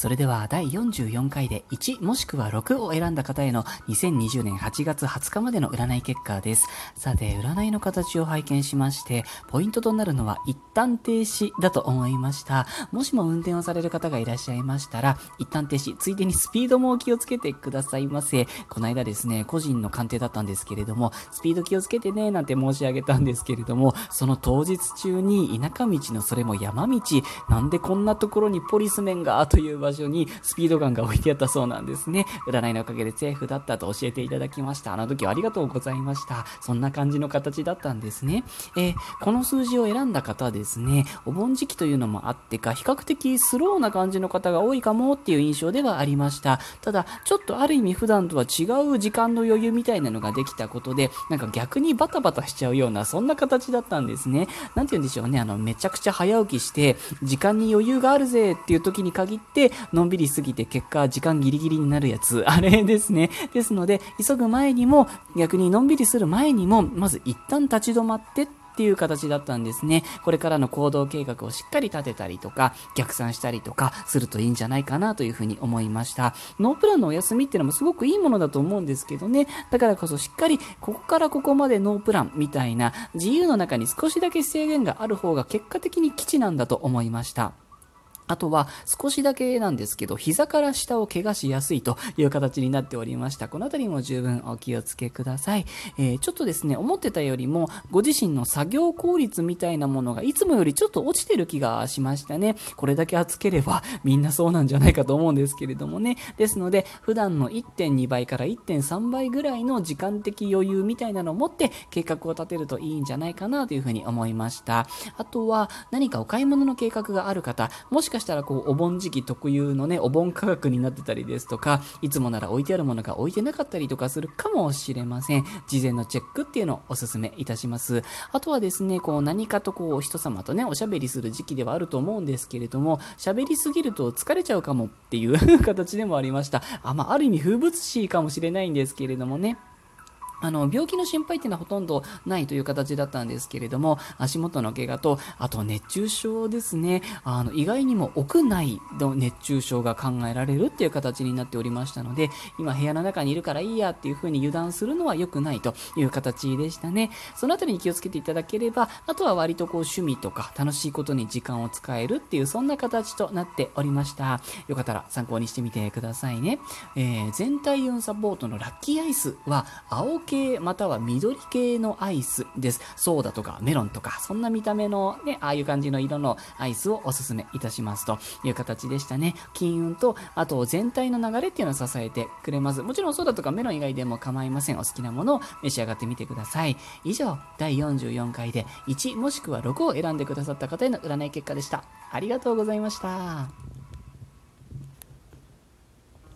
それでは第44回で1もしくは6を選んだ方への2020年8月20日までの占い結果です。さて、占いの形を拝見しまして、ポイントとなるのは一旦停止だと思いました。もしも運転をされる方がいらっしゃいましたら、一旦停止、ついでにスピードも気をつけてくださいませ。この間ですね、個人の鑑定だったんですけれども、スピード気をつけてね、なんて申し上げたんですけれども、その当日中に田舎道のそれも山道、なんでこんなところにポリスメンが？という場所にスピードガンが置いてあったそうなんですね。占いのおかげでセーフだったと教えていただきました。あの時はありがとうございました。そんな感じの形だったんですね。えー、この数字を選んだ方はですね、お盆時期というのもあってか、比較的スローな感じの方が多いかもっていう印象ではありました。ただ、ちょっとある意味普段とは違う時間の余裕みたいなのができたことで、なんか逆にバタバタしちゃうような、そんな形だったんですね。なんて言うんでしょうね、あの、めちゃくちゃ早起きして、時間に余裕があるぜっていう時に限って、のんびり過ぎて結果時間ギリギリになるやつ、あれですね。ですので、急ぐ前にも、逆にのんびりする前にも、まず一旦立ち止まってっていう形だったんですね。これからの行動計画をしっかり立てたりとか、逆算したりとかするといいんじゃないかなというふうに思いました。ノープランのお休みっていうのもすごくいいものだと思うんですけどね。だからこそしっかりここからここまでノープランみたいな自由の中に少しだけ制限がある方が結果的に基地なんだと思いました。あとは少しだけなんですけど、膝から下を怪我しやすいという形になっておりました。このあたりも十分お気をつけください。えー、ちょっとですね、思ってたよりもご自身の作業効率みたいなものがいつもよりちょっと落ちてる気がしましたね。これだけ暑ければみんなそうなんじゃないかと思うんですけれどもね。ですので、普段の1.2倍から1.3倍ぐらいの時間的余裕みたいなのを持って計画を立てるといいんじゃないかなというふうに思いました。あとは何かお買い物の計画がある方、もしかかしたらこうお盆時期特有のね、お盆価格になってたりですとか、いつもなら置いてあるものが置いてなかったりとかするかもしれません。事前のチェックっていうのをお勧めいたします。あとはですね、こう何かとこう人様とね、おしゃべりする時期ではあると思うんですけれども、喋りすぎると疲れちゃうかもっていう 形でもありました。あ、まあ、ある意味風物詩かもしれないんですけれどもね。あの、病気の心配っていうのはほとんどないという形だったんですけれども、足元の怪我と、あと熱中症ですね。あの、意外にも屋内の熱中症が考えられるっていう形になっておりましたので、今部屋の中にいるからいいやっていう風に油断するのは良くないという形でしたね。そのあたりに気をつけていただければ、あとは割とこう趣味とか楽しいことに時間を使えるっていうそんな形となっておりました。よかったら参考にしてみてくださいね。えー、全体運サポートのラッキーアイスは青系または緑系のアイスです。ソーダとかメロンとか、そんな見た目のね、ああいう感じの色のアイスをおすすめいたしますという形でしたね。金運と、あと全体の流れっていうのを支えてくれます。もちろんソーダとかメロン以外でも構いません。お好きなものを召し上がってみてください。以上、第44回で1もしくは6を選んでくださった方への占い結果でした。ありがとうございました。